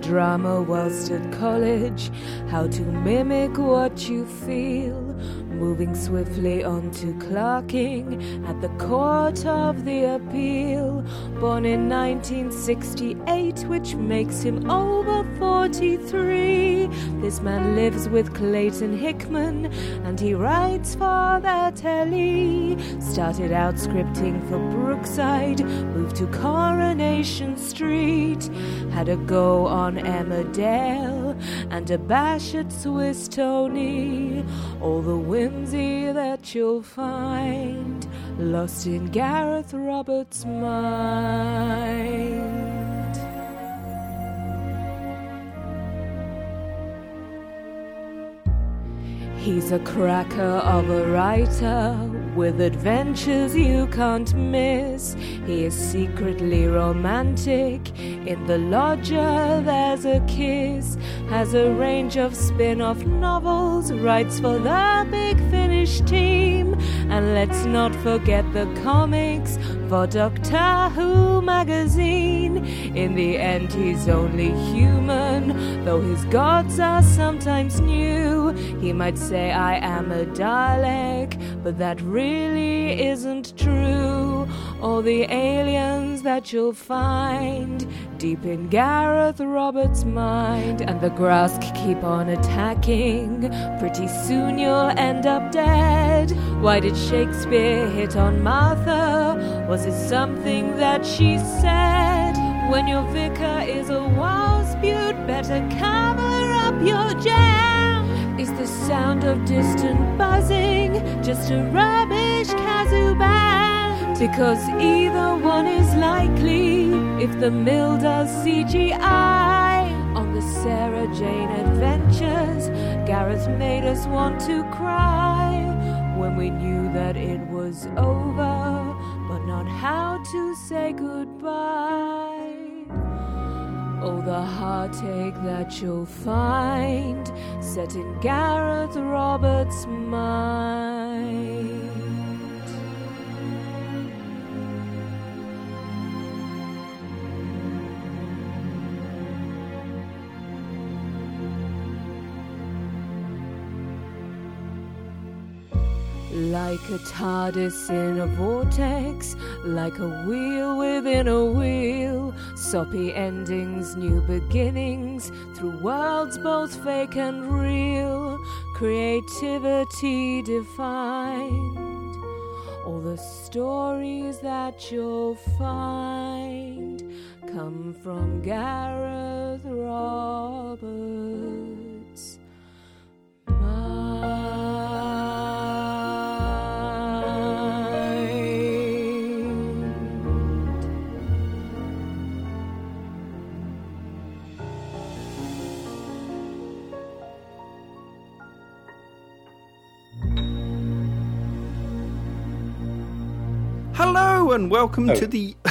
drama whilst at college. How to mimic what you feel. Moving swiftly on to clerking at the court of the appeal. Born in 1968, which makes him over 43. This man lives with Clayton Hickman and he writes for the telly. Started out scripting for Brookside, moved to Coronation Street. Had a go on Emmerdale and a bash at Swiss Toni. All the whimsy that you'll find lost in Gareth Roberts' mind. He's a cracker of a writer with adventures you can't miss. He is secretly romantic. In The Lodger, there's a kiss. Has a range of spin off novels, writes for the Big Finish team. And let's not forget the comics for Doctor Who magazine. In the end, he's only human, though his gods are sometimes new. He might say, I am a Dalek, but that really isn't true. All the aliens that you'll find deep in Gareth Roberts' mind, and the Graske keep on attacking. Pretty soon you'll end up dead. Why did Shakespeare hit on Martha? Was it something that she said? When your vicar is a wasp, you'd better cover up your jam. Is the sound of distant buzzing just a rubbish kazoo band? Because either one is likely if the mill does CGI. On the Sarah Jane adventures, Gareth made us want to cry when we knew that it was over, but not how to say goodbye. Oh, the heartache that you'll find set in Gareth Roberts' mind. Like a TARDIS in a vortex, like a wheel within a wheel. Soppy endings, new beginnings, through worlds both fake and real. Creativity defined. All the stories that you'll find come from Gareth Roberts. Hello and welcome Oh. to the.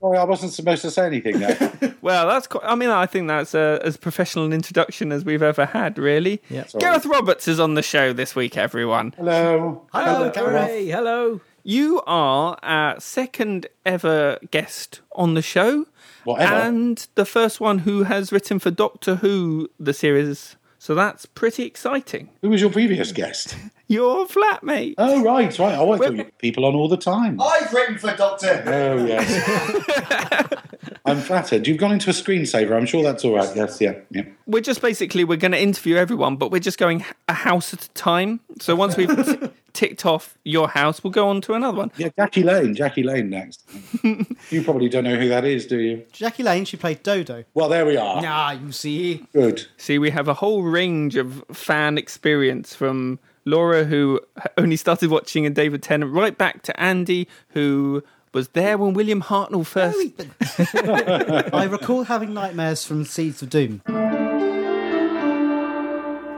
Sorry, I wasn't supposed to say anything there. Well, that's. Quite, I mean, I think that's uh, as professional an introduction as we've ever had. Really. Yeah. Sorry. Gareth Roberts is on the show this week, everyone. Hello. Hello, Gareth. Gary. Hello. You are our second ever guest on the show, Whatever. and the first one who has written for Doctor Who the series. So that's pretty exciting. Who was your previous guest? Your flatmate. Oh, right, right. Oh, I thought you had people on all the time. I've written for Doctor Oh, yes. I'm flattered. You've gone into a screensaver. I'm sure that's all right. Yes, yeah, yeah. We're just basically we're going to interview everyone, but we're just going a house at a time. So once we've t- ticked off your house, we'll go on to another one. Yeah, Jackie Lane. Jackie Lane next. you probably don't know who that is, do you? Jackie Lane, she played Dodo. Well, there we are. Ah, you see. Good. See, we have a whole range of fan experience from Laura, who only started watching and David Tennant, right back to Andy, who was there when William Hartnell first. I recall having nightmares from Seeds of Doom.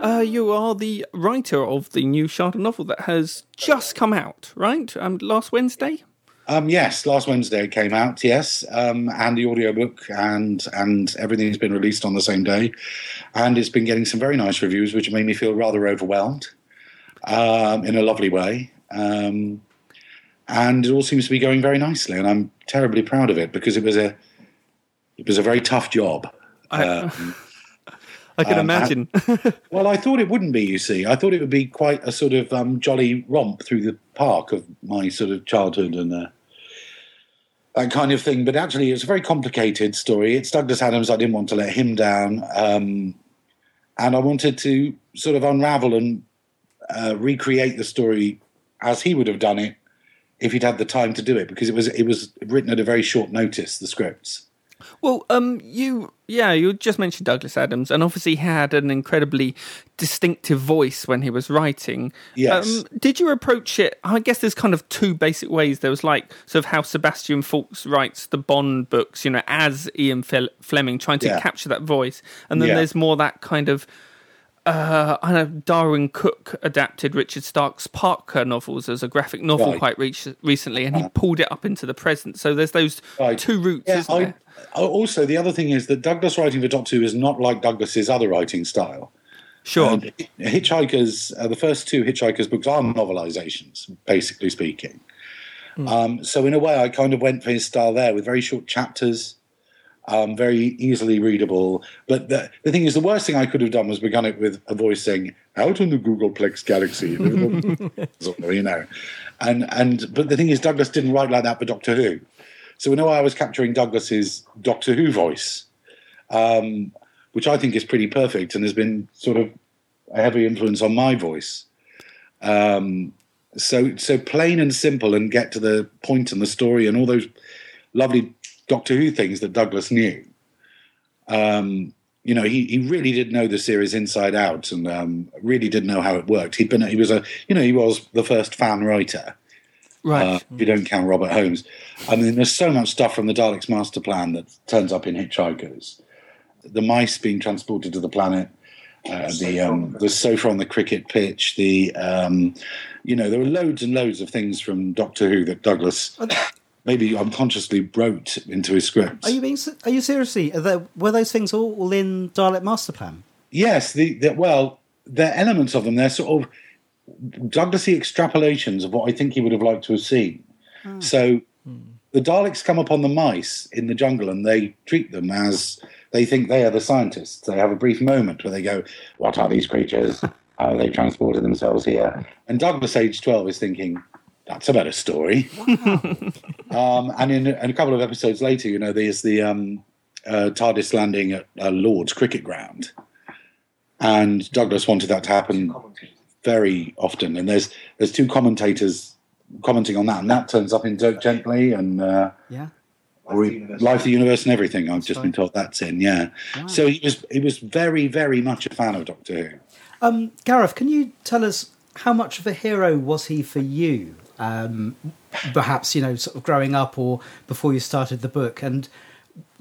Uh, you are the writer of the new Shada novel that has just come out, right? Um, last Wednesday. Um, yes, last Wednesday it came out. Yes, um, and the audiobook and and everything's been released on the same day, and it's been getting some very nice reviews, which made me feel rather overwhelmed, um, in a lovely way. Um, and it all seems to be going very nicely, and I'm terribly proud of it because it was a it was a very tough job. I, Um, I can imagine. Well, I thought it wouldn't be. You see, I thought it would be quite a sort of um, jolly romp through the park of my sort of childhood and uh, that kind of thing. But actually, it's a very complicated story. It's Douglas Adams. I didn't want to let him down, um, and I wanted to sort of unravel and uh, recreate the story as he would have done it if he'd had the time to do it, because it was it was written at a very short notice. The scripts. Well, um, you, yeah, you just mentioned Douglas Adams, and obviously he had an incredibly distinctive voice when he was writing. Yes. Um, did you approach it? I guess there's kind of two basic ways. There was like sort of how Sebastian Faulks writes the Bond books, you know, as Ian Fel- Fleming, trying to Yeah. capture that voice, and then Yeah. there's more that kind of. Uh, I know Darwyn Cooke adapted Richard Stark's Parker novels as a graphic novel Right. quite re- recently, and he pulled it up into the present. So there's those Right. two routes, Yeah, I? Also the other thing is that Douglas writing for Doctor Who is not like Douglas's other writing style. Sure. Hitchhikers, uh, the first two Hitchhikers books are novelizations, basically speaking. Um, so in a way, I kind of went for his style there, with very short chapters, um, very easily readable. But the, the thing is, the worst thing I could have done was begun it with a voice saying "Out on the Googleplex Galaxy," you know. And and but the thing is, Douglas didn't write like that for Doctor Who. So in a way, I was capturing Douglas's Doctor Who voice, um, which I think is pretty perfect and has been sort of a heavy influence on my voice. Um, so so plain and simple, and get to the point and the story and all those lovely Doctor Who things that Douglas knew. Um, you know, he, he really did know the series inside out, and um, really did know how it worked. He'd been he was a you know he was the first fan writer. Right. Uh, if you don't count Robert Holmes. I mean, there's so much stuff from the Daleks' master plan that turns up in Hitchhikers. The mice being transported to the planet, uh, the um, the sofa on the cricket pitch, the um, you know, there were loads and loads of things from Doctor Who that Douglas maybe unconsciously wrote into his scripts. Are you being? Are you seriously? Are there, were those things all, in Dalek Master Plan? Yes, the, the well, there are elements of them. They're sort of Douglasy extrapolations of what I think he would have liked to have seen. Hmm. So the Daleks come upon the mice in the jungle and they treat them as they think they are the scientists. They have a brief moment where they go, "What are these creatures? How they transported themselves here?" And Douglas, age twelve, is thinking. That's about a better story. um, and in, in a couple of episodes later, you know, there's the um, uh, TARDIS landing at uh, Lord's cricket ground, and Douglas wanted that to happen very often. And there's there's two commentators commenting on that, and that turns up in Dirk Gently and uh, Yeah. Re- Life, the Universe, and everything. I've just right. been told that's in. Yeah. So he was he was very very much a fan of Doctor Who. Um, Gareth, can you tell us how much of a hero was he for you? Um, perhaps you know, sort of growing up or before you started the book, and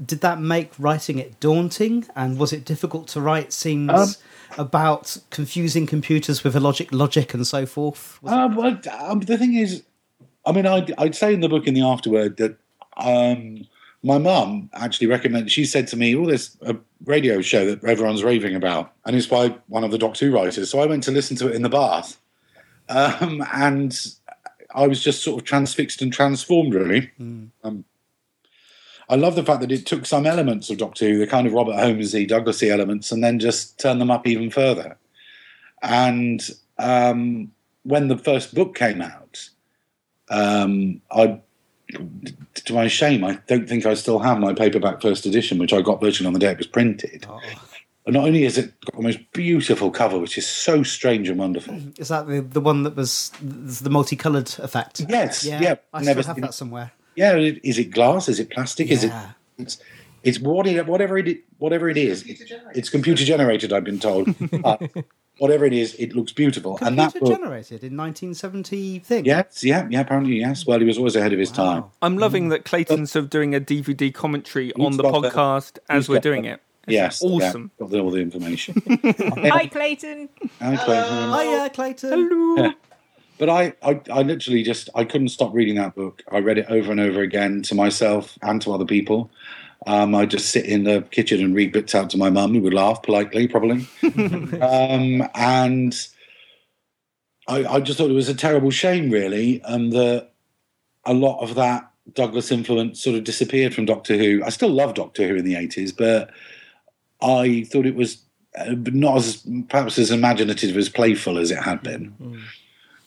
did that make writing it daunting? And was it difficult to write scenes Um, about confusing computers with a logic, logic, and so forth? Um, well, um, the thing is, I mean, I'd, I'd say in the book in the afterword that um, my mum actually recommended. She said to me, "Oh, there's a radio show that everyone's raving about, and it's by one of the Doctor Who writers." So I went to listen to it in the bath, um, and I was just sort of transfixed and transformed. Really, um, I love the fact that it took some elements of Doctor Who, the kind of Robert Holmesy, Douglasy elements, and then just turned them up even further. And um, when the first book came out, um, I, to my shame, I don't think I still have my paperback first edition, which I got virtually on the day it was printed. And not only is it got the most beautiful cover, which is so strange and wonderful. Is that the, the one that was the multicolored effect? Yes, Yeah, yeah, I never still have seen- that somewhere. Yeah, is it glass? Is it plastic? Is it? It's, it's whatever it whatever it is. It's, it's computer generated. I've been told. but whatever it is, it looks beautiful. and that Computer book, generated in 1970 thing. yes, yeah, yeah, apparently yes. Well, he was always ahead of his time. I'm loving mm. that Clayton's sort of doing a DVD commentary on the got the- podcast as he's we're got doing the- it. Yes, awesome. Yeah, got all the information. Hi, Clayton. Hi, Clayton. Yeah, Clayton. Yeah. But I, I, I literally just I couldn't stop reading that book. I read it over and over again to myself and to other people. Um, I just sit in the kitchen and read bits out to my mum, who would laugh politely, probably. um, and I, I just thought it was a terrible shame, really, and that a lot of that Douglas influence sort of disappeared from Doctor Who. I still love Doctor Who in the eighties, but I thought it was uh, not as perhaps as imaginative as playful as it had been.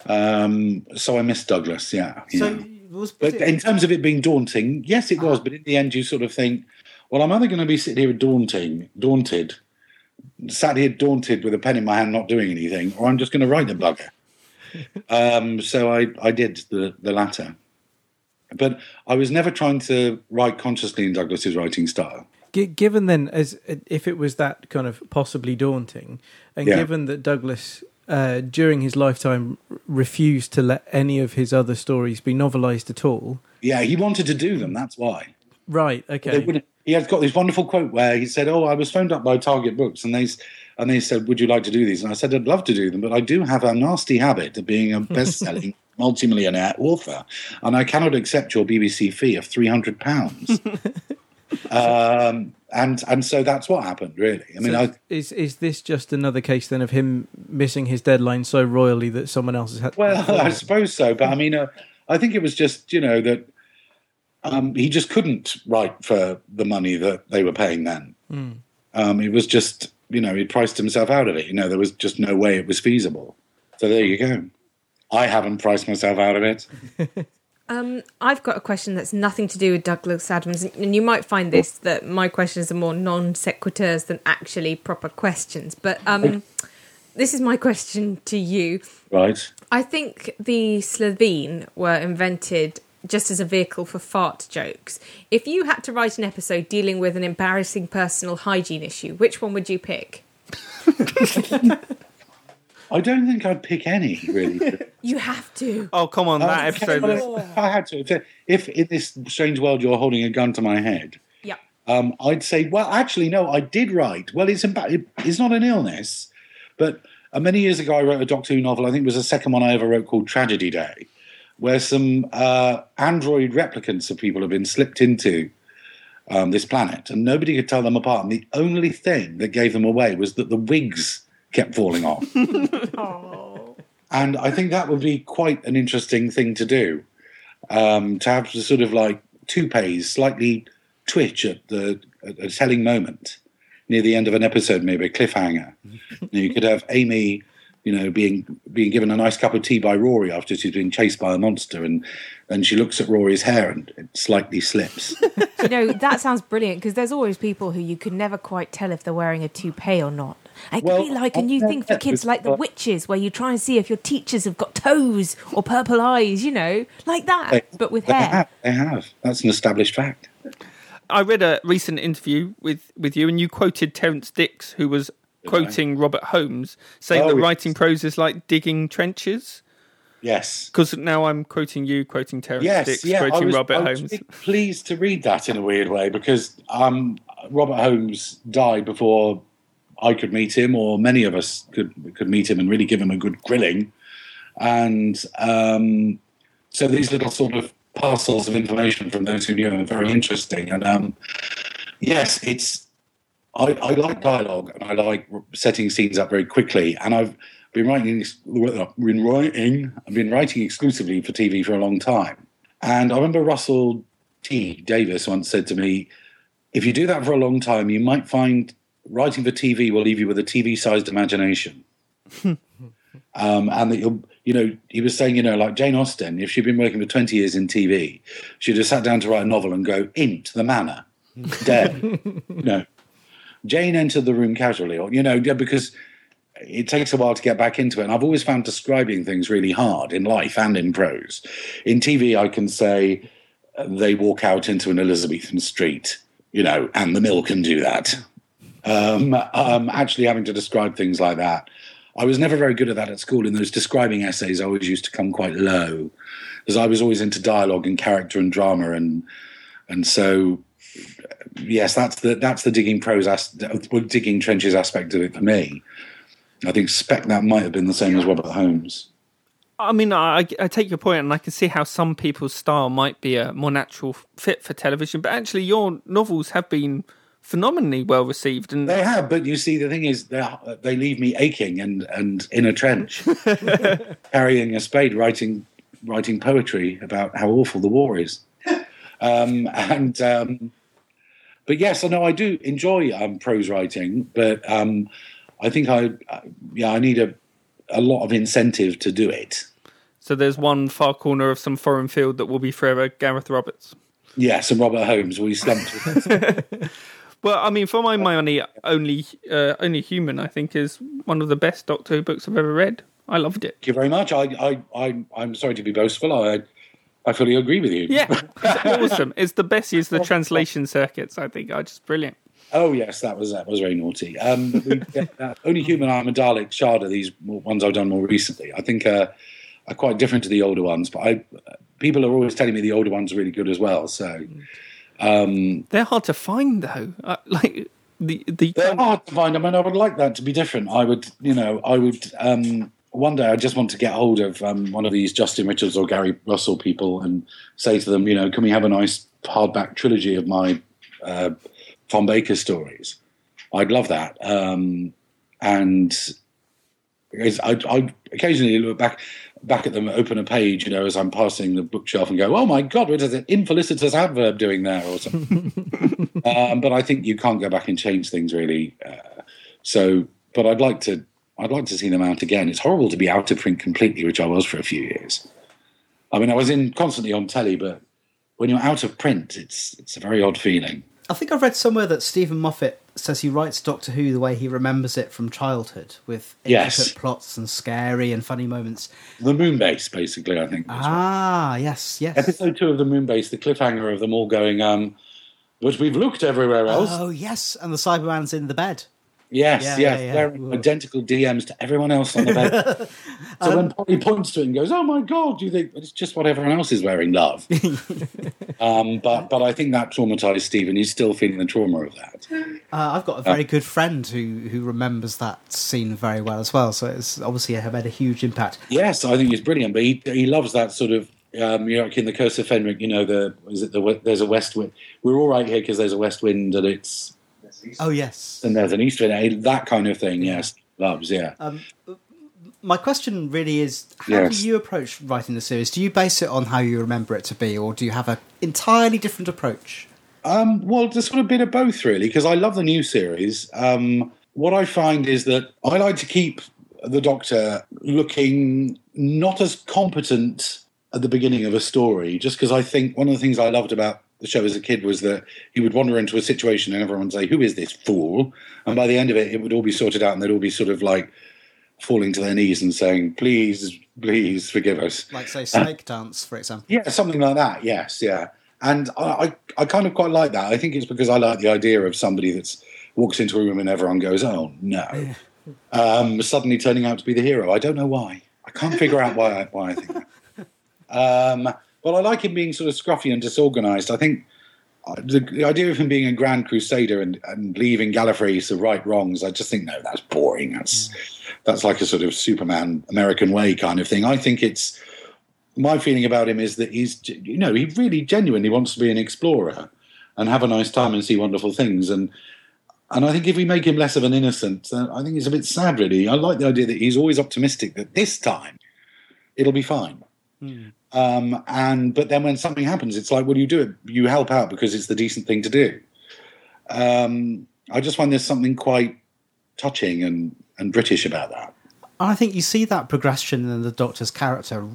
Um, so I missed Douglas. Yeah. So yeah. was, was But in terms of it being daunting, yes, it was. But in the end, you sort of think, well, I'm either going to be sitting here daunting, daunted, sat here daunted with a pen in my hand, not doing anything, or I'm just going to write the bugger. um, so I, I did the, the latter. But I was never trying to write consciously in Douglas's writing style. G- given then, as if it was that kind of possibly daunting, and Yeah. given that Douglas uh, during his lifetime refused to let any of his other stories be novelized at all. Yeah, he wanted to do them. That's why. Right. Okay. he has got this wonderful quote where he said, "Oh, I was phoned up by Target Books, and they and they said, would you like to do these?" And I said, "I'd love to do them, but I do have a nasty habit of being a best-selling multimillionaire author, and I cannot accept your BBC fee of three hundred pounds." um, and and so that's what happened, really. I mean, So I, is is this just another case then of him missing his deadline so royally that someone else has had? Well, I suppose so, but I mean, uh, I think it was just you know that um, he just couldn't write for the money that they were paying then. Um, it was just you know he priced himself out of it. You know, there was just no way it was feasible. So there you go. I haven't priced myself out of it. Um, I've got a question that's nothing to do with Douglas Adams, and you might find this that my questions are more non sequiturs than actually proper questions. But um, this is my question to you. Right? I think the Slitheen were invented just as a vehicle for fart jokes. If you had to write an episode dealing with an embarrassing personal hygiene issue, which one would you pick? I don't think I'd pick any really. You have to. Oh, come on, that Um, episode was. if I had to, if, if in this strange world you're holding a gun to my head, Yeah. um, I'd say, well, actually, no, I did write. Well, it's imba- it's not an illness, but uh, many years ago, I wrote a Doctor Who novel. I think it was the second one I ever wrote called Tragedy Day, where some uh, android replicants of people have been slipped into um, this planet, and nobody could tell them apart. And the only thing that gave them away was that the wigs kept falling off. And I think that would be quite an interesting thing to do. Um, to have the sort of like toupees slightly twitch at the at a telling moment near the end of an episode, maybe a cliffhanger. You, you could have Amy, you know, being being given a nice cup of tea by Rory after she's been chased by a monster, and and she looks at Rory's hair and it slightly slips. You know, that sounds brilliant because there's always people who you can never quite tell if they're wearing a toupee or not. It could Well, be like a new thing for kids like the witches, where you try and see if your teachers have got toes or purple eyes, you know, like that, but with they hair. have, they have. That's an established fact. I read a recent interview with, with you, and you quoted Terrance Dicks, who was quoting Robert Holmes, saying Oh, that yes. writing prose is like digging trenches. Yes. Because now I'm quoting you, quoting Terrance Yes, Dicks, yeah, quoting was, Robert I was Holmes. pleased to read that in a weird way because um, Robert Holmes died before I could meet him, or many of us could could meet him and really give him a good grilling. And um, so these little sort of parcels of information from those who knew him are very interesting. And um, yes, it's I, I like dialogue and I like setting scenes up very quickly. And I've been writing, been writing, I've been writing exclusively for TV for a long time. And I remember Russell T. Davies once said to me, if you do that for a long time, you might find writing for TV will leave you with a TV sized imagination. um, and that you'll, you know, he was saying, you know, like Jane Austen, if she'd been working for 20 years in TV, she'd have sat down to write a novel and go, into the manor, dead. you know, Jane entered the room casually, or, you know, because it takes a while to get back into it. And I've always found describing things really hard in life and in prose. In TV, I can say they walk out into an Elizabethan street, you know, and the mill can do that. Um, um, actually, having to describe things like that, I was never very good at that at school. In those describing essays, I always used to come quite low, because I was always into dialogue and character and drama, and and so yes, that's the that's the digging prose as, digging trenches aspect of it for me. I think spec that might have been the same as Robert Holmes. I mean, I, I take your point, and I can see how some people's style might be a more natural fit for television. But actually, your novels have been phenomenally well received, and They have, but you see, the thing is, they they leave me aching and and in a trench, carrying a spade, writing writing poetry about how awful the war is. Um, and um, but yes, I know I do enjoy um, prose writing, but um, I think I yeah I need a a lot of incentive to do it. so there's one far corner of some foreign field that will be forever Gareth Roberts. Yes, and Robert Holmes, we slumped. Well, I mean, for my money, only uh, only human, I think, is one of the best Doctor Who books I've ever read. I loved it. Thank you very much. I, I, I, I'm sorry to be boastful. I, I fully agree with you. Yeah, it's awesome. It's the best use the translation circuits. I think are just brilliant. Oh yes, that was that was very naughty. Um, we, uh, Only Human, I'm a Dalek, Shada. These ones I've done more recently, I think, uh, are quite different to the older ones. But I, people are always telling me the older ones are really good as well. So um, They're hard to find though. Uh, like the the they're hard to find. I mean, I would like that to be different. I would, you know, I would. Um, one day, I just want to get hold of um, one of these Justin Richards or Gary Russell people and say to them, you know, can we have a nice hardback trilogy of my uh, Tom Baker stories? I'd love that. Um, and I, I occasionally look back back at them, open a page, you know, as I'm passing the bookshelf, and go, "Oh my God, what is an infelicitous adverb doing there?" or something. um, but I think you can't go back and change things really. Uh, so, but I'd like to. I'd like to see them out again. It's horrible to be out of print completely, which I was for a few years. I mean, I was in constantly on telly, but when you're out of print, it's it's a very odd feeling. I think I've read somewhere that Steven Moffat says he writes Doctor Who the way he remembers it from childhood, with Yes. intricate plots and scary and funny moments. The moon base, basically, I think. Ah, yes, yes. Episode two of the moon base, the cliffhanger of them all going, um, but we've looked everywhere else. Oh, yes, and the Cyberman's in the bed. Yes, Yeah, yes, yeah, yeah. they're identical DMs to everyone else on the bed. so when Polly points to it and goes, "Oh my god," you think it's just what everyone else is wearing, love. um, but but I think that traumatized Steven. He's still feeling the trauma of that. Uh, I've got a very good friend who, who remembers that scene very well as well, so it's obviously made a huge impact. Yes, I think he's brilliant. But he he loves that sort of. Um, you know, like in the Curse of Fenric, you know, the is it the there's a west wind. We're all right here because there's a west wind and it's Oh, yes. and there's an east wind. eh, That kind of thing. Yes, loves. Yeah. My question really is how Yes. do you approach writing the series? Do you base it on how you remember it to be, or do you have an entirely different approach? Um, well, just sort of bit of both, really, because I love the new series. Um, what I find is that I like to keep the Doctor looking not as competent at the beginning of a story, just because I think one of the things I loved about the show as a kid was that he would wander into a situation and everyone would say, Who is this fool? And by the end of it, it would all be sorted out and they'd all be sort of like falling to their knees and saying, Please, please forgive us. Like, say, Snakedance, for example. Yeah, something like that. Yes, yeah. And I, I, I kind of quite like that. I think it's because I like the idea of somebody that walks into a room and everyone goes, "Oh no," um, suddenly turning out to be the hero. I don't know why. I can't figure out why. I, why I think that. Um, but I like him being sort of scruffy and disorganized. I think uh, the, the idea of him being a grand crusader and, and leaving Gallifrey to right wrongs, I just think no, that's boring. That's mm. that's like a sort of Superman American way kind of thing. I think it's my feeling about him is that he's you know he really genuinely wants to be an explorer and have a nice time and see wonderful things and and I think if we make him less of an innocent, then I think it's a bit sad, really. I like the idea that he's always optimistic that this time it'll be fine. Hmm. Um, and but then when something happens, it's like, what do you do? It you help out because it's the decent thing to do. Um, I just find there's something quite touching and and British about that. I think you see that progression in the Doctor's character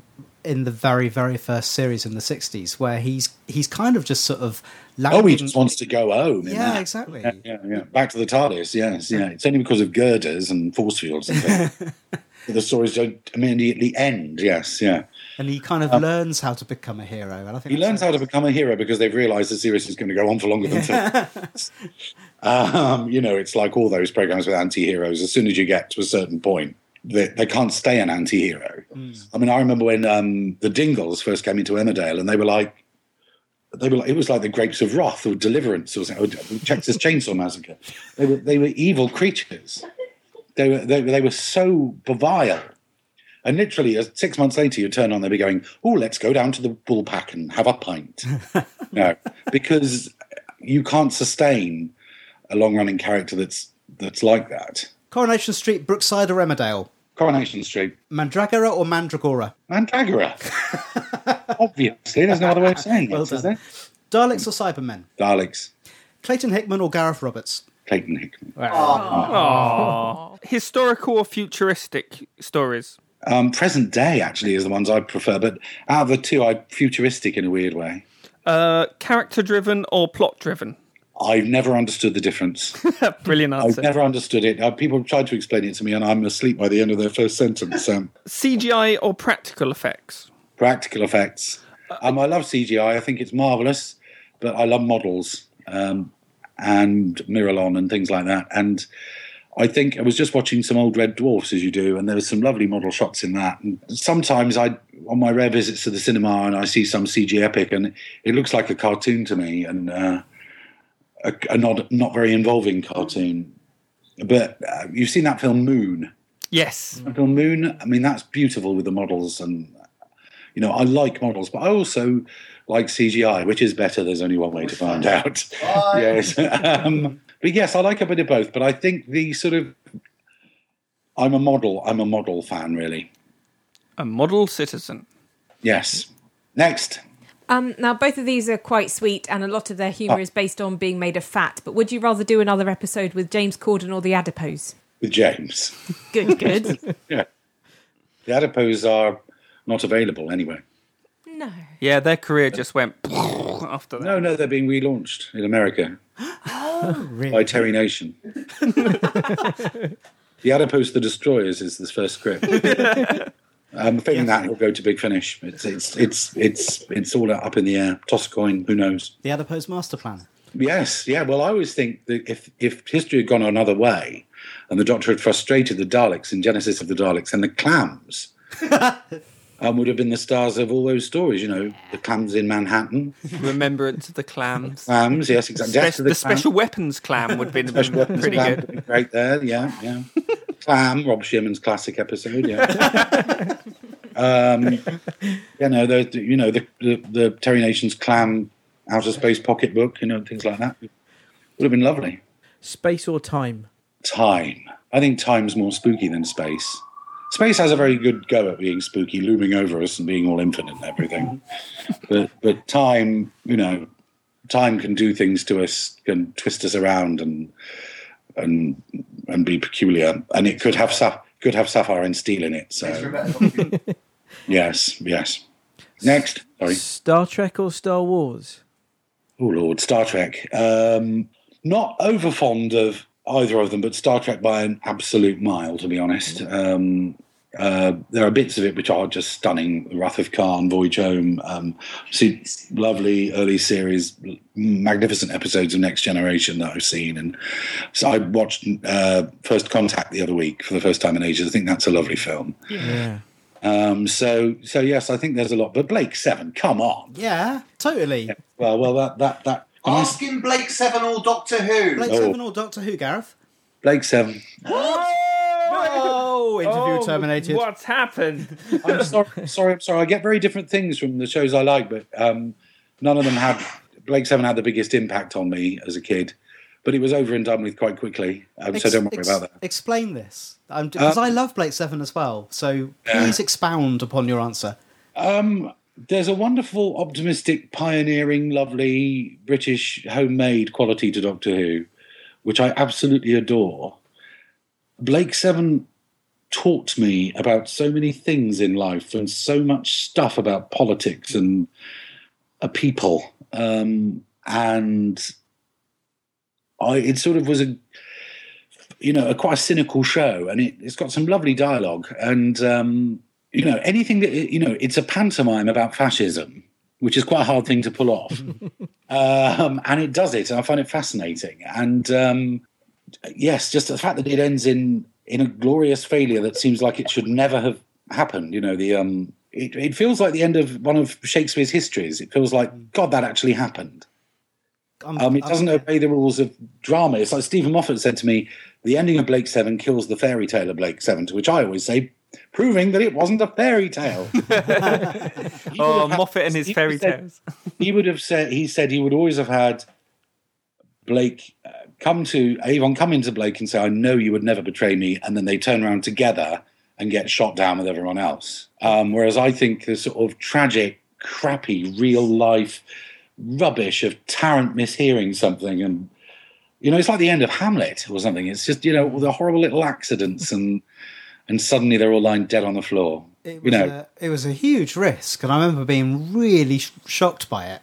in the very, very first series in the 60s, where he's he's kind of just sort of Oh, he just wants to go home. Yeah, that. exactly. Yeah, yeah, yeah. Back to the TARDIS. Yes, yeah. It's only because of girders and force fields and things the stories don't immediately end. Yes, yeah. And he kind of learns how to become a hero. And I think Um, He learns how to become a hero because they've realised the series is going to go on for longer than two. um, you know, it's like all those programs with anti-heroes. As soon as you get to a certain point, they, they can't stay an anti-hero. I mean, I remember when um, the Dingles first came into Emmerdale, and they were like, they were like, it was like the Grapes of Wrath or Deliverance or something, or Texas Chainsaw Massacre. They were they were evil creatures. They were they, they were so vile. And literally, uh, six months later, you turn on, they'll be going, "Oh, let's go down to the Woolpack and have a pint." no, because you can't sustain a long-running character that's that's like that. Coronation Street, Brookside, or Emmerdale? Coronation Street, Mandragora or Mandragora? Mandragora. Obviously, there's no other way of saying Well it, is done. there? Daleks or Cybermen? Daleks, Clayton Hickman or Gareth Roberts? Clayton Hickman. Aww. Historical or futuristic stories? Um, present day actually is the ones I prefer, but out of the two, I futuristic in a weird way. Uh, character driven or plot driven? I've never understood the difference. Brilliant answer. I've never understood it. Uh, people have tried to explain it to me, and I'm asleep by the end of their first sentence. Um, CGI or practical effects? practical effects. Um, I love CGI. I think it's marvelous, but I love models um, and Miralon and things like that. And I think I was just watching some old Red Dwarfs as you do, and there was some lovely model shots in that. And sometimes I, on my rare visits to the cinema, and I see some CG epic, and it looks like a cartoon to me, and uh, a, a not not very involving cartoon. But uh, you've seen that film Moon. Yes. Michael Moon, I mean, that's beautiful with the models. And, you know, I like models, but I also like CGI, which is better. There's only one way to find out. yes. um, but yes, I like a bit of both. But I think the sort of, I'm a model, I'm a model fan, really. A model citizen. Yes. Next. Um, now, both of these are quite sweet, and a lot of their humour Oh. is based on being made of fat. But would you rather do another episode with James Corden or the Adipose? With James. Good, good. yeah. The adipose are not available anyway. No. Yeah, their career just went after that. No, no, they're being relaunched in America. oh, really? by Terry Nation. the Adipose the Destroyers is this first script. Um, I'm feeling that he'll go to Big Finish. It's it's it's it's it's all up in the air. Toss a coin. Who knows? The Adipose Master Plan. Yes, yeah. Well, I always think that if if history had gone another way, and the Doctor had frustrated the Daleks in Genesis of the Daleks, and the clams. Um, would have been the stars of all those stories, you know, the clams in Manhattan, Remembrance of the clams. clams, yes, exactly. Death Spe- to the, the special weapons clam would have been Special weapons pretty clam good. would Great there, yeah, yeah. Clam, Rob Shearman's classic episode, yeah. um, you know, the, the- you know the, the the Terry Nation's Clam outer space pocketbook, you know, things like that would have been lovely. Space or time? Time, I think time's more spooky than space. Space has a very good go at being spooky, looming over us and being all infinite and everything. but but time, you know, time can do things to us, can twist us around and and and be peculiar. And it could have sap- could have sapphire and steel in it. So yes, yes. Next, sorry. Star Trek or Star Wars? Oh Lord, Star Trek. Um, not over fond of either of them, but Star Trek by an absolute mile, to be honest. Um, uh, there are bits of it which are just stunning. Wrath of Khan, Voyage Home, um, see lovely early series, magnificent episodes of Next Generation that I've seen. And so I watched uh, First Contact the other week for the first time in ages. I think that's a lovely film. Yeah. Um, so, so yes, I think there's a lot. But Blake Seven, come on. Yeah, totally. Well, well, that that that. Can I- Asking Blake Seven or Doctor Who. Blake Oh. Seven or Doctor Who, Gareth? Blake Seven. Oh, interview Oh, terminated. What's happened? I'm sorry, sorry, I'm sorry. I get very different things from the shows I like, but um, none of them had. Blake Seven had the biggest impact on me as a kid, but it was over and done with quite quickly. Um, so Ex- don't worry ex- about that. Explain this, because Uh, I love Blake Seven as well. So please expound upon your answer. Um, there's a wonderful, optimistic, pioneering, lovely British homemade quality to Doctor Who, which I absolutely adore. Blake Seven taught me about so many things in life and so much stuff about politics and a people. Um, and I, it sort of was a, you know, a quite a cynical show, and it, it's got some lovely dialogue. And um, you know, anything that you know, it's a pantomime about fascism, which is quite a hard thing to pull off. um, and it does it, and I find it fascinating. And um, yes, just the fact that it ends in in a glorious failure that seems like it should never have happened. You know, the um, it, it feels like the end of one of Shakespeare's histories. It feels like God that actually happened. I'm- Um, it I'm- doesn't obey the rules of drama. It's like Steven Moffat said to me, the ending of Blake Seven kills the fairy tale of Blake Seven, to which I always say, proving that it wasn't a fairy tale. Oh, had- Moffat and his fairy said- tales. he would have said he said he would always have had Blake uh, come to Avon come into Blake and say, "I know you would never betray me," and then they turn around together and get shot down with everyone else. Um, whereas I think the sort of tragic, crappy, real life rubbish of Tarrant mishearing something and. You know, it's like the end of Hamlet or something. It's just you know the horrible little accidents and and suddenly they're all lying dead on the floor. It You was, know, a, it was a huge risk, and I remember being really sh- shocked by it.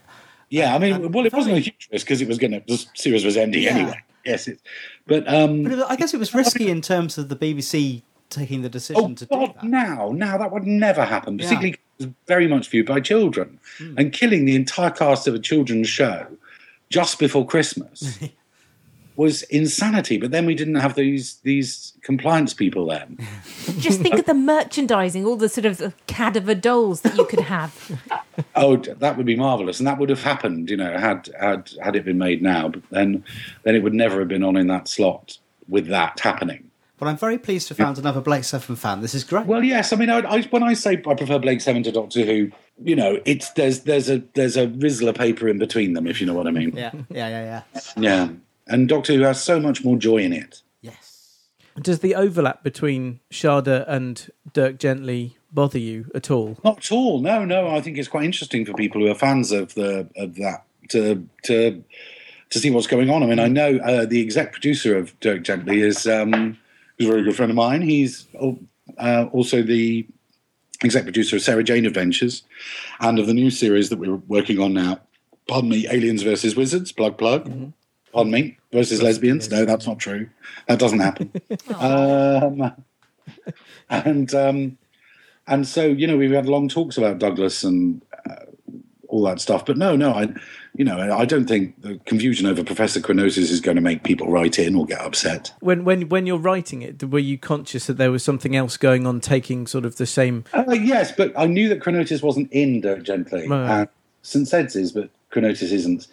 Yeah, I mean, well, it wasn't a huge risk because it was going to. The series was ending Yeah. anyway. Yes, it, but um, But it, I guess it was risky in terms of the BBC taking the decision oh to do that. now, now that would never happen. Yeah. It was very much viewed by children, and killing the entire cast of a children's show just before Christmas was insanity. But then we didn't have these these compliance people then. Just think of the merchandising, all the sort of cadaver dolls that you could have. Oh, that would be marvelous, and that would have happened, you know, had had had it been made now. But then, then it would never have been on in that slot with that happening. But I'm very pleased to have found another Blake Seven fan. This is great. Well, yes. I mean, I, I, when I say I prefer Blake Seven to Doctor Who, you know, it's there's there's a there's a Rizla paper in between them, if you know what I mean. yeah, yeah, yeah, yeah. Yeah. And Doctor Who has so much more joy in it. Yes. Does the overlap between Shada and Dirk Gently bother you at all? Not at all. No, no. I think it's quite interesting for people who are fans of the of that to to to see what's going on. I mean, I know uh, the exec producer of Dirk Gently is um, is a very good friend of mine. He's uh, also the exec producer of Sarah Jane Adventures and of the new series that we're working on now. Pardon me, Aliens versus Wizards. Plug plug. Pardon me, versus lesbians. No, that's not true. That doesn't happen. um, and um, and so you know we've had long talks about Douglas and uh, all that stuff. But no, no, I you know I don't think the confusion over Professor Chronotis is going to make people write in or get upset. When when when you're writing it, were you conscious that there was something else going on, taking sort of the same? Uh, yes, but I knew that Chronotis wasn't in Dirk Gently. Right. Uh, St. Cedd's is, but Chronotis isn't.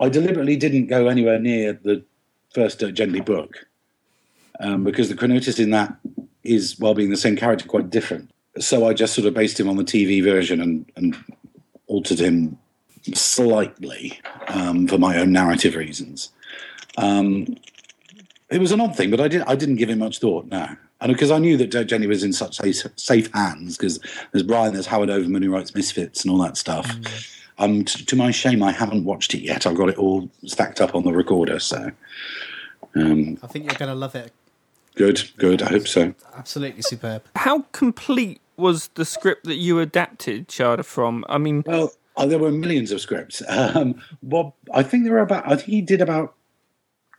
I deliberately didn't go anywhere near the first Dirk Gently book um, because the Chronotis in that is, while being the same character, quite different. So I just sort of based him on the TV version and, and altered him slightly um, for my own narrative reasons. Um, it was an odd thing, but I did I didn't give it much thought. No, and because I knew that Dirk Gently was in such safe, safe hands, because there's Brian, there's Howard Overman who writes Misfits and all that stuff. Um, t- to my shame, I haven't watched it yet. I've got it all stacked up on the recorder. So, um, I think you're going to love it. good, good. I hope so. Absolutely superb. How complete was the script that you adapted, Shada, from? I mean, Well, uh, there were millions of scripts. Um, Bob, I think there were about. I think he did about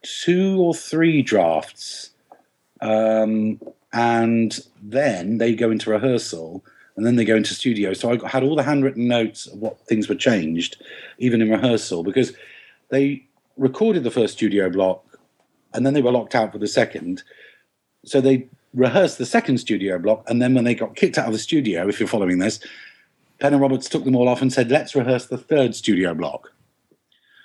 two or three drafts, um, and then they go into rehearsal, and then they go into studio. So I had all the handwritten notes of what things were changed, even in rehearsal, because they recorded the first studio block, and then they were locked out for the second. So they rehearsed the second studio block, and then when they got kicked out of the studio, if you're following this, Pennant Roberts took them all off and said, let's rehearse the third studio block.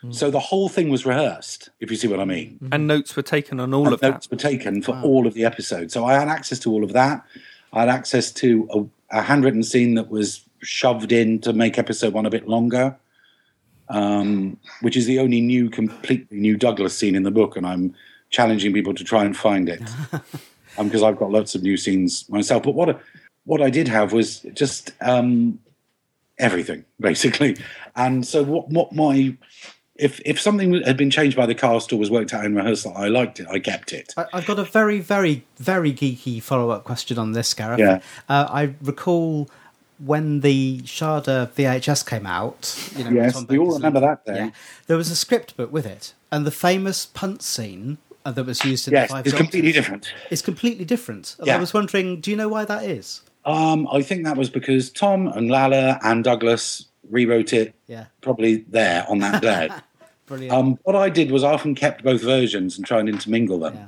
Hmm. So the whole thing was rehearsed, if you see what I mean. Mm-hmm. and notes were taken on all And of that. notes were taken for all of the episodes. So I had access to all of that. I had access to a, handwritten scene that was shoved in to make episode one a bit longer, um, which is the only new, completely new Douglas scene in the book. And I'm challenging people to try and find it because I've got lots of new scenes myself. But what what I did have was just um, everything basically. And so what what my if if something had been changed by the cast or was worked out in rehearsal, I liked it. I kept it. I, I've got a very, very, very geeky follow up question on this, Gareth. Yeah. Uh, I recall when the Shada VHS came out. You know, Yes, we all remember that day. Yeah, there was a script book with it, and the famous punt scene uh, that was used in Yes, the Five it's completely different. Is completely different. Yeah. I was wondering, do you know why that is? Um, I think that was because Tom and Lalla and Douglas rewrote it Yeah, probably there on that day. Brilliant. um, what I did was I often kept both versions and try and intermingle them. yeah.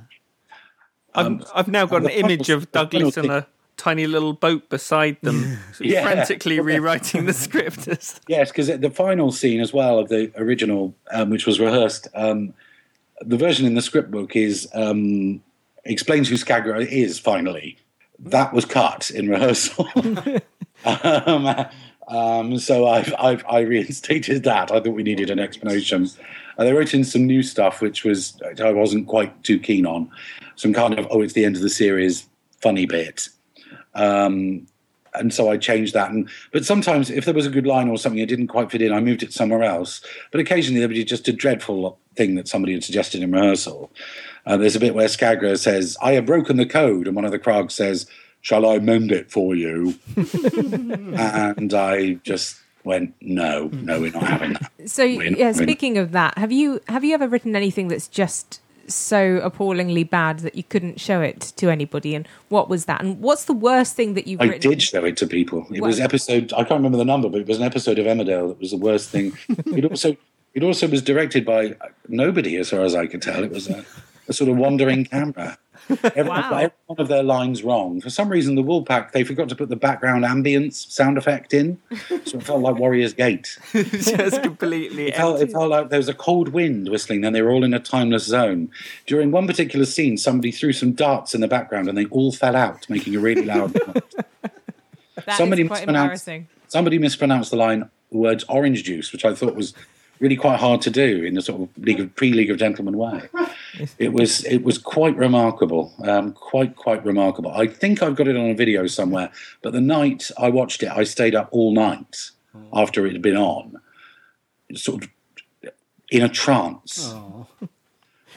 I've, I've now got an the final- image of Douglas in a tiny little boat beside them, sort of Yeah. frantically rewriting the script. Yes, because the final scene as well of the original, um, which was rehearsed, um, the version in the script book is um, explains who Skagra is. Finally, that was cut in rehearsal. Um, so I've, I've I reinstated that. I thought we needed an explanation. Uh, they wrote in some new stuff, which was I wasn't quite too keen on. Some kind of oh, it's the end of the series funny bit. Um, and so I changed that. And but sometimes, if there was a good line or something, that didn't quite fit in. I moved it somewhere else. But occasionally, there would be just a dreadful thing that somebody had suggested in rehearsal. Uh, there's a bit where Skagra says, "I have broken the code," and one of the Krargs says, "Shall I mend it for you?" and I just went, "No, no, we're not having that." So yeah, speaking of that, have you have you ever written anything that's just so appallingly bad that you couldn't show it to anybody? And what was that? And what's the worst thing that you've I written? did show it to people. It was episode. I can't remember the number, but it was an episode of Emmerdale that was the worst thing. it also, it also was directed by nobody, as far as I could tell. It was a, a sort of wandering camera. Every, Wow. every one of their lines wrong. For some reason, the Woolpack they forgot to put the background ambience sound effect in, so it felt like Warrior's Gate. Just completely It felt, it felt like there was a cold wind whistling, and they were all in a timeless zone. During one particular scene, somebody threw some darts in the background, and they all fell out, making a really loud noise. Somebody quite mispronounced- embarrassing. somebody mispronounced the line the words orange juice, which I thought was really quite hard to do in the sort of league of pre-league of gentlemen way. It was it was quite remarkable, um, quite quite remarkable. I think I've got it on a video somewhere. But the night I watched it, I stayed up all night after it had been on, sort of in a trance.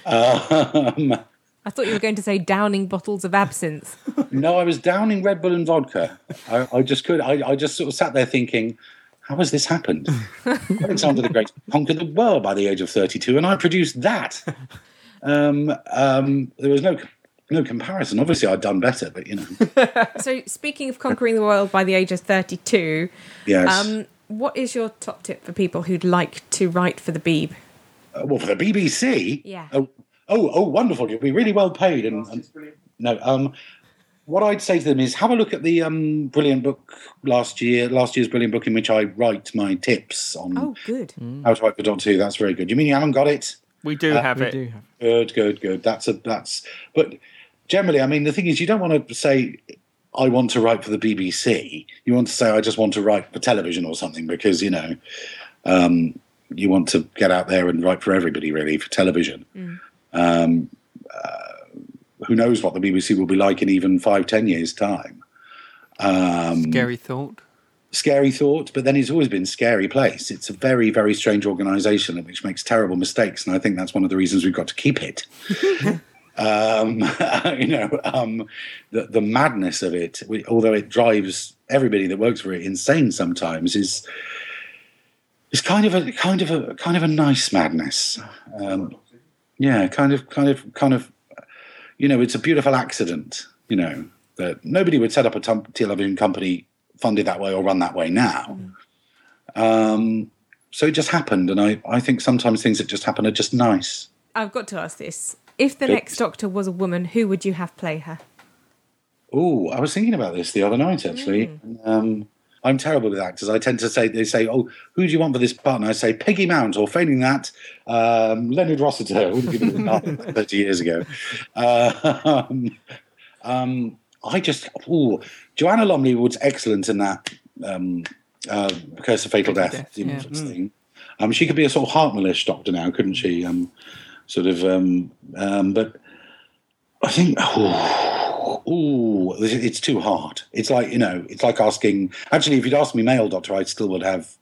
Um, I thought you were going to say downing bottles of absinthe. No, I was downing Red Bull and vodka. I, I just could. I, I just sort of sat there thinking, how has this happened? Alexander the Great conquered the world by the age of 32, and I produced that. Um, um, there was no no comparison. Obviously, I'd done better, but you know, so speaking of conquering the world by the age of thirty-two, yes. um, what is your top tip for people who'd like to write for the Beeb? Uh, well, for the BBC, Yeah. Oh, oh, oh, wonderful! You'll be really well paid. And, and no, um, what I'd say to them is have a look at the um, brilliant book last year, last year's brilliant book in which I write my tips on Oh, good. how to write for Doctor Who. That's very good. You mean you haven't got it? We do have We it. do have. Good, good, good. That's a that's. But generally, I mean, the thing is, you don't want to say I want to write for the BBC. You want to say I just want to write for television or something because you know, um, you want to get out there and write for everybody really for television. Um, uh, who knows what the BBC will be like in even five, ten years' time? Um, Scary thought. scary thought, but then it's always been scary place. It's a very, very strange organisation which makes terrible mistakes, and I think that's one of the reasons we've got to keep it. um, you know, um, the the madness of it, we- although it drives everybody that works for it insane sometimes, is is kind of a kind of a kind of a nice madness. Um, yeah, kind of, kind of, kind of. You know, it's a beautiful accident. You know that nobody would set up a tum- television company funded that way or run that way now. Um, so it just happened, and I, I think sometimes things that just happen are just nice. I've got to ask this: If the next Doctor was a woman, who would you have play her? Oh, I was thinking about this the other night actually. Um, I'm terrible with actors. I tend to say they say, "Oh, who do you want for this part?" And I say Peggy Mount, or failing that, um, Leonard Rossiter. I would have given it thirty years ago. Uh, um, um, I just, oh, Joanna Lumley was excellent in that um, uh, Curse of Fatal Death, Death, yeah. Infants thing. Um, she could be a sort of Hartnellish doctor now, couldn't she? Um, sort of, um, um, but I think, oh, ooh, it's too hard. It's like you know, it's like asking. Actually, if you'd asked me male doctor, I still would have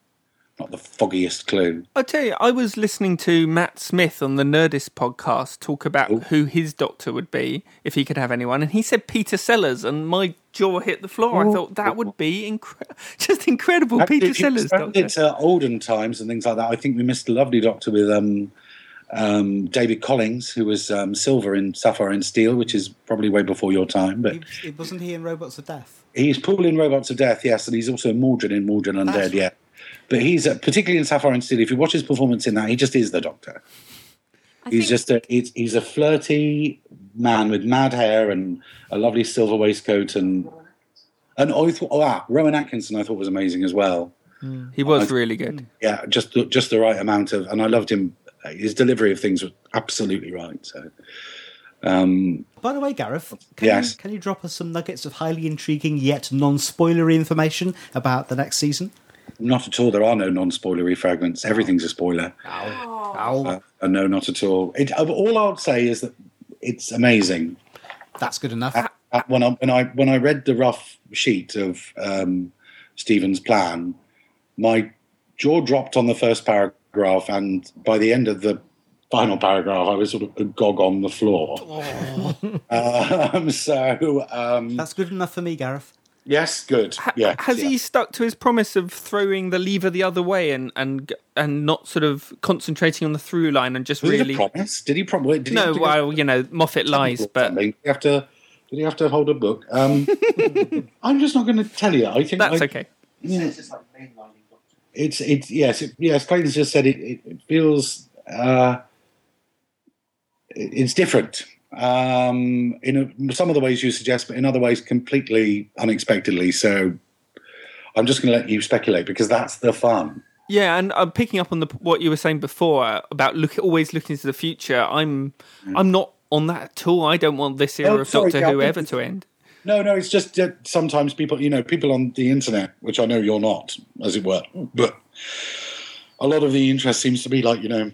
not the foggiest clue. I tell you, I was listening to Matt Smith on the Nerdist podcast talk about who his doctor would be if he could have anyone, and he said Peter Sellers, and my jaw hit the floor. I thought that would be incre- just incredible. Actually, Peter Sellers, doctor. it to olden times and things like that. I think we missed a lovely doctor with um, um, David Collings, who was um, Silver in Sapphire and Steel, which is probably way before your time. But He, he- wasn't he in Robots of Death? he's Paul in Robots of Death, yes, and he's also Mordred in Mordred Undead, That's yeah. But he's uh, particularly in Sapphire and Steel. If you watch his performance in that, he just is the Doctor. he's just a he's, he's a flirty man with mad hair and a lovely silver waistcoat and and I thought oh ah, Rowan Atkinson I thought was amazing as well. He was I- really good. Yeah, just just the right amount of and I loved him. His delivery of things was absolutely right. So. Um, By the way, Gareth, can, Yes. you, can you drop us some nuggets of highly intriguing yet non-spoilery information about the next season? not at all. There are no non-spoilery fragments. Everything's a spoiler. Ow. Uh, uh, no, not at all. It, uh, all I would say is that it's amazing. That's good enough. Uh, when I when I when I read the rough sheet of um, Steven's plan, my jaw dropped on the first paragraph, and by the end of the final paragraph, I was sort of agog on the floor. um, so um, That's good enough for me, Gareth. yes, good. Yeah, Has yeah. he stuck to his promise of throwing the lever the other way and and and not sort of concentrating on the through line and just Was it a really? promise? Did he promise? Did he No, have to go- well, you know, Moffat lies, but something? Did he have to? Did he have to hold a book? Um, I'm just not going to tell you. I think that's I- okay. Yeah. It's just like mainlining Doctor It's it's yes it, yes. Clayton's just said it. It, it feels uh, it's different um, in a, some of the ways you suggest, but in other ways completely unexpectedly. So I'm just going to let you speculate because that's the fun. Yeah, and I'm picking up on the what you were saying before about look always looking to the future. I'm I'm not on that at all. I don't want this era Mm. Oh, of sorry, Doctor Who ever to end. No, no, it's just that sometimes people, you know, people on the internet, which I know you're not, as it were, but a lot of the interest seems to be like, you know,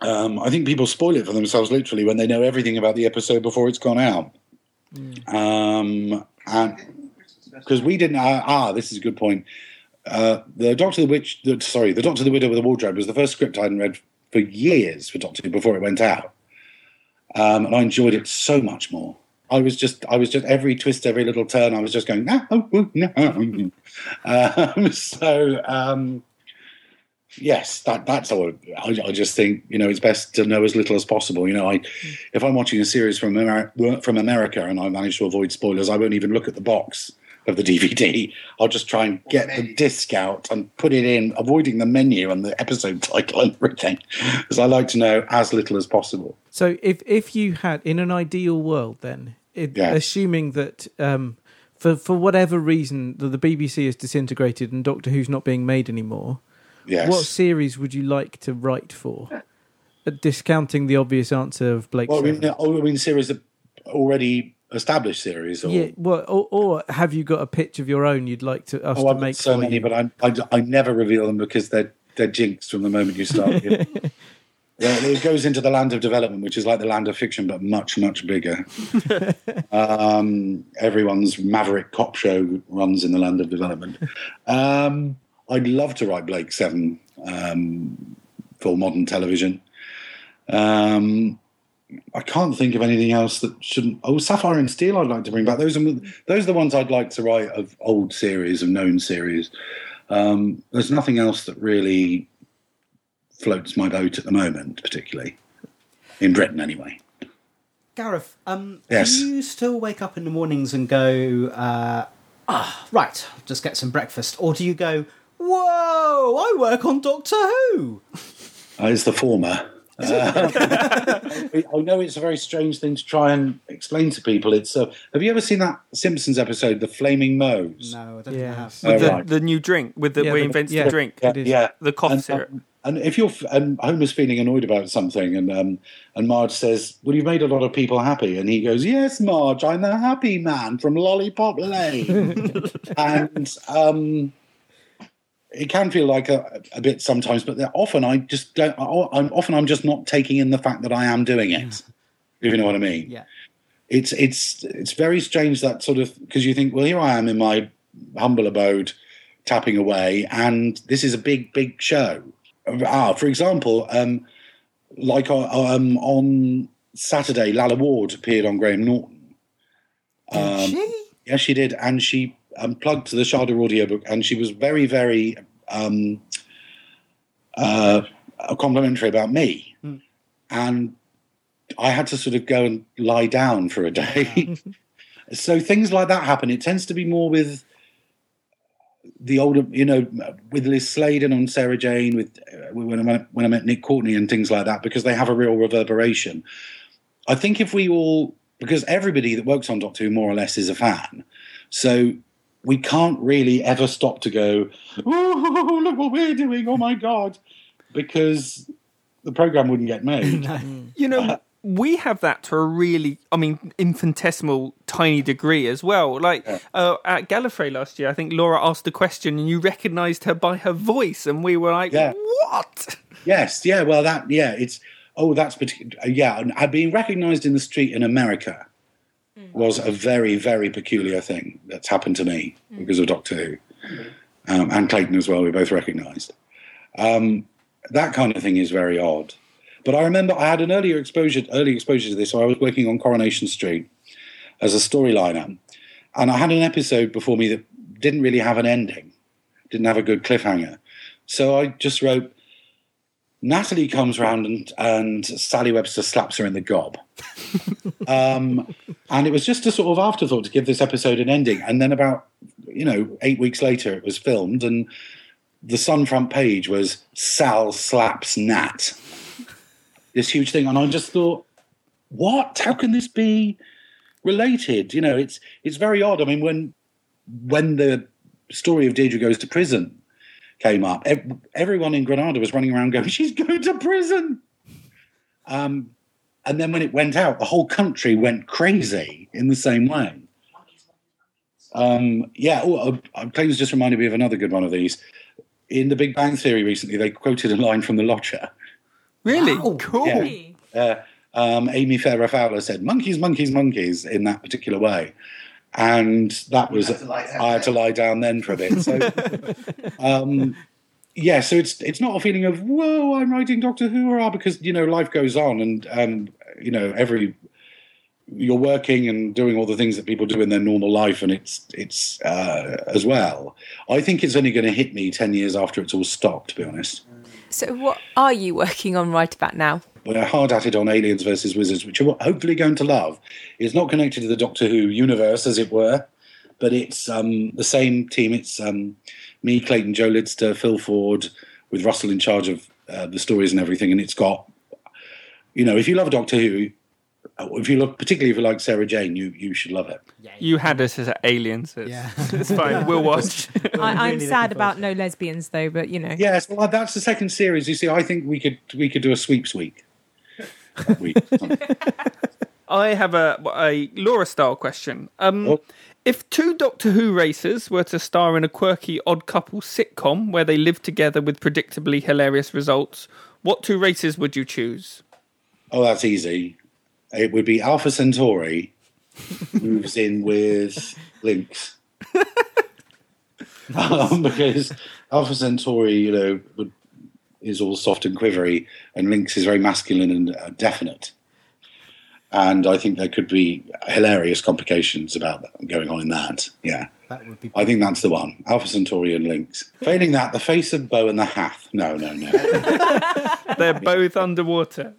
um, I think people spoil it for themselves literally when they know everything about the episode before it's gone out. Um, and because we didn't, ah, ah, this is a good point. Uh, the Doctor the Witch, the, sorry, the Doctor the Widow with the Wardrobe was the first script I hadn't read for years for Doctor before it went out, um, and I enjoyed it so much more. I was just, I was just every twist, every little turn, I was just going no, oh, no. um, so um, yes, that that's all. I, I just think you know it's best to know as little as possible. You know, I if I'm watching a series from from America and I manage to avoid spoilers, I won't even look at the box of the DVD. I'll just try and get the disc out and put it in, avoiding the menu and the episode title and everything, because I like to know as little as possible. So if if you had in an ideal world, then it, Yeah. assuming that um, for for whatever reason the, the BBC is disintegrated and Doctor Who's not being made anymore, Yes. what series would you like to write for? Uh, discounting the obvious answer of Blake. well, I mean, I mean, series that already established series. Or, yeah. Well, or, or have you got a pitch of your own you'd like to us Oh, to I've make so many, you? but I, I, I never reveal them because they're they're jinxed from the moment you start. You know. It goes into the land of development, which is like the land of fiction, but much much bigger. um, everyone's maverick cop show runs in the land of development. Um, I'd love to write Blake Seven um, for modern television. Um, I can't think of anything else that shouldn't. Oh, Sapphire and Steel, I'd like to bring back. Those are those are the ones I'd like to write of old series, of known series. Um, there's nothing else that really floats my boat at the moment, particularly in Britain, anyway. Gareth, um, Yes. do you still wake up in the mornings and go, uh, ah, right, just get some breakfast? Or do you go, whoa, I work on Doctor Who? Uh, it's the former. Uh, I know it's a very strange thing to try and explain to people. It's uh, have you ever seen that Simpsons episode, "The Flaming Moes"? No, I don't Yeah. think I have. With Oh, the, right. the new drink with the Yeah, we the- invented yeah. the drink, Yeah, yeah. the cough and, syrup. um, and if you're and Homer's feeling annoyed about something, and um, and Marge says, "Well, you've made a lot of people happy," and he goes, "Yes, Marge, I'm the happy man from Lollipop Lane," and um, it can feel like a, a bit sometimes, but often I just don't. I'm often I'm just not taking in the fact that I am doing it. If you know what I mean? Yeah. it's it's it's very strange that sort of because you think, well, here I am in my humble abode, tapping away, and this is a big, big show. Ah, for example, um, like uh, um, on Saturday, Lalla Ward appeared on Graham Norton. Um, she? Yes, she did, and she um, plugged to the Shada audiobook, and she was very, very um, uh, complimentary about me, and I had to sort of go and lie down for a day. so things like that happen. It tends to be more with the older, you know, with Liz Sladen on Sarah Jane, with uh, when I met, when I met Nick Courtney and things like that, because they have a real reverberation. I think if we all, because everybody that works on Doctor Who more or less is a fan, so we can't really ever stop to go, oh, look what we're doing, oh my god, because the program wouldn't get made. You know, we have that to a really, I mean, infinitesimal, tiny degree as well. Like uh, at Gallifrey last year, I think Laura asked a question and you recognised her by her voice, and we were like, Yeah. "What?" Yes, yeah, well, that, yeah, it's, oh, that's, partic- uh, yeah, and I've been recognized in the street in America was a very, very peculiar thing that's happened to me because of Doctor Who. Um, and Clayton as well, we both recognized. Um, that kind of thing is very odd. But I remember I had an earlier exposure, early exposure to this. So I was working on Coronation Street as a storyliner, and I had an episode before me that didn't really have an ending, didn't have a good cliffhanger. So I just wrote, Natalie comes round and, and Sally Webster slaps her in the gob. um, and it was just a sort of afterthought to give this episode an ending. And then about, you know, eight weeks later, it was filmed, and the Sun front page was Sal slaps Nat. This huge thing. And I just thought, what? How can this be related? You know, it's it's very odd. I mean, when when the story of Deirdre goes to prison came up, ev- everyone in Granada was running around going, "She's going to prison." Um, and then when it went out, the whole country went crazy in the same way. Um, yeah, oh, uh, uh, Clayton's just reminded me of another good one of these. In The Big Bang Theory recently, they quoted a line from The Lodger. Really Wow. cool. Yeah. Uh, um, Amy Farrah Fowler said, "Monkeys, monkeys, monkeys," in that particular way, and that was had to lie down I had to lie down then for a bit. So, um, yeah, so it's it's not a feeling of whoa, I'm writing Doctor Who, hurrah, because you know life goes on, and um, you know every you're working and doing all the things that people do in their normal life, and it's it's uh, as well. I think it's only going to hit me ten years after it's all stopped. To be honest. So, what are you working on right about now? We're hard at it on Aliens versus Wizards, which you're hopefully going to love. It's not connected to the Doctor Who universe, as it were, but it's um, the same team. It's um, me, Clayton, Joe Lidster, Phil Ford, with Russell in charge of uh, the stories and everything. And it's got, you know, if you love Doctor Who, uh, if you look, particularly if you like Sarah Jane, you you should love it. You had us as aliens. It's, Yeah. it's fine. We'll watch. I, I'm sad about no lesbians though, but you know. Yes, well, that's the second series. You see, I think we could we could do a sweeps week. Week. I have a, a Laura style question. Um, Oh. If two Doctor Who racers were to star in a quirky odd couple sitcom where they live together with predictably hilarious results, what two races would you choose? Oh, that's easy. It would be Alpha Centauri moves in with Linx. um, because Alpha Centauri, you know, would, is all soft and quivery, and Linx is very masculine and uh, definite. And I think there could be hilarious complications about that going on in that. Yeah. That would be. I think that's the one. Alpha Centauri and Linx. Failing that, the face of Boe and the Hath. No, no, no. They're both underwater.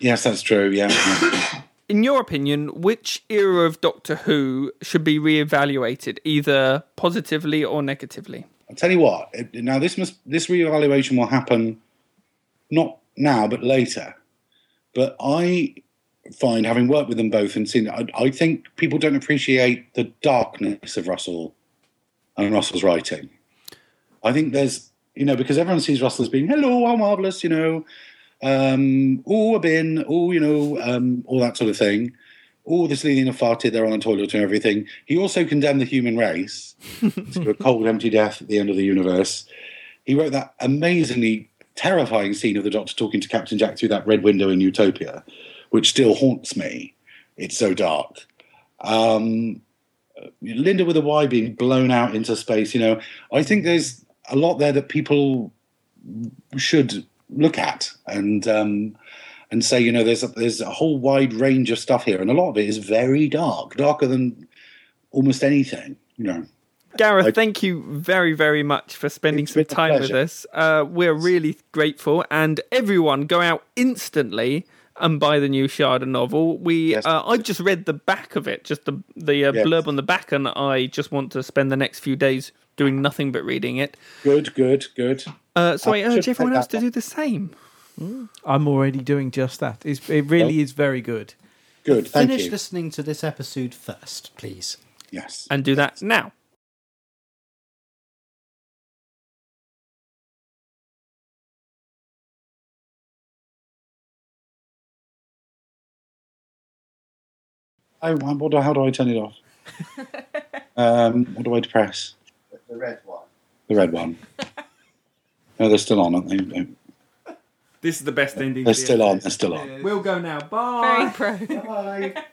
yes, that's true. Yeah. yeah. In your opinion, which era of Doctor Who should be re-evaluated, either positively or negatively? I'll tell you what. it- Now this must this reevaluation will happen not now but later. But I find, having worked with them both and seen, I, I think people don't appreciate the darkness of Russell and Russell's writing. I think there's, you know, because everyone sees Russell as being, "Hello, I'm marvelous," you know, um, "Oh, a bin, been," "Oh, you know," um, all that sort of thing. Oh, this leading a farted, they're on the toilet and everything. He also condemned the human race to a cold, empty death at the end of the universe. He wrote that amazingly terrifying scene of the Doctor talking to Captain Jack through that red window in Utopia, which still haunts me. It's so dark. Um, Lynda with a Y being blown out into space. You know, I think there's a lot there that people should look at and um, and say, you know, there's a, there's a whole wide range of stuff here, and a lot of it is very dark, darker than almost anything. You know. Gareth, I- thank you very, very much for spending some time with us. Uh, we're really grateful, and everyone go out instantly and buy the new Shada novel. We Yes. uh, I just read the back of it, just the the uh, Yes. blurb on the back, and I just want to spend the next few days doing nothing but reading it. Good, good, good. Uh, so I I, urge everyone else to one. do the same. I'm already doing just that. It's, it really is very good. Good. Thank Finish you. listening to this episode first, please. Yes. And do that now. Oh, what do, how do I turn it off? um, what do I press? The red one. The red one. No, they're still on, aren't they? This is the best ending. They're still on. They're still on. We'll go now. Bye. Very pro. Bye.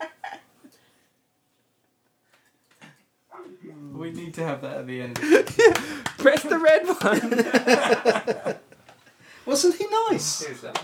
We need to have that at the end. Press the red one. Wasn't he nice? Here's that.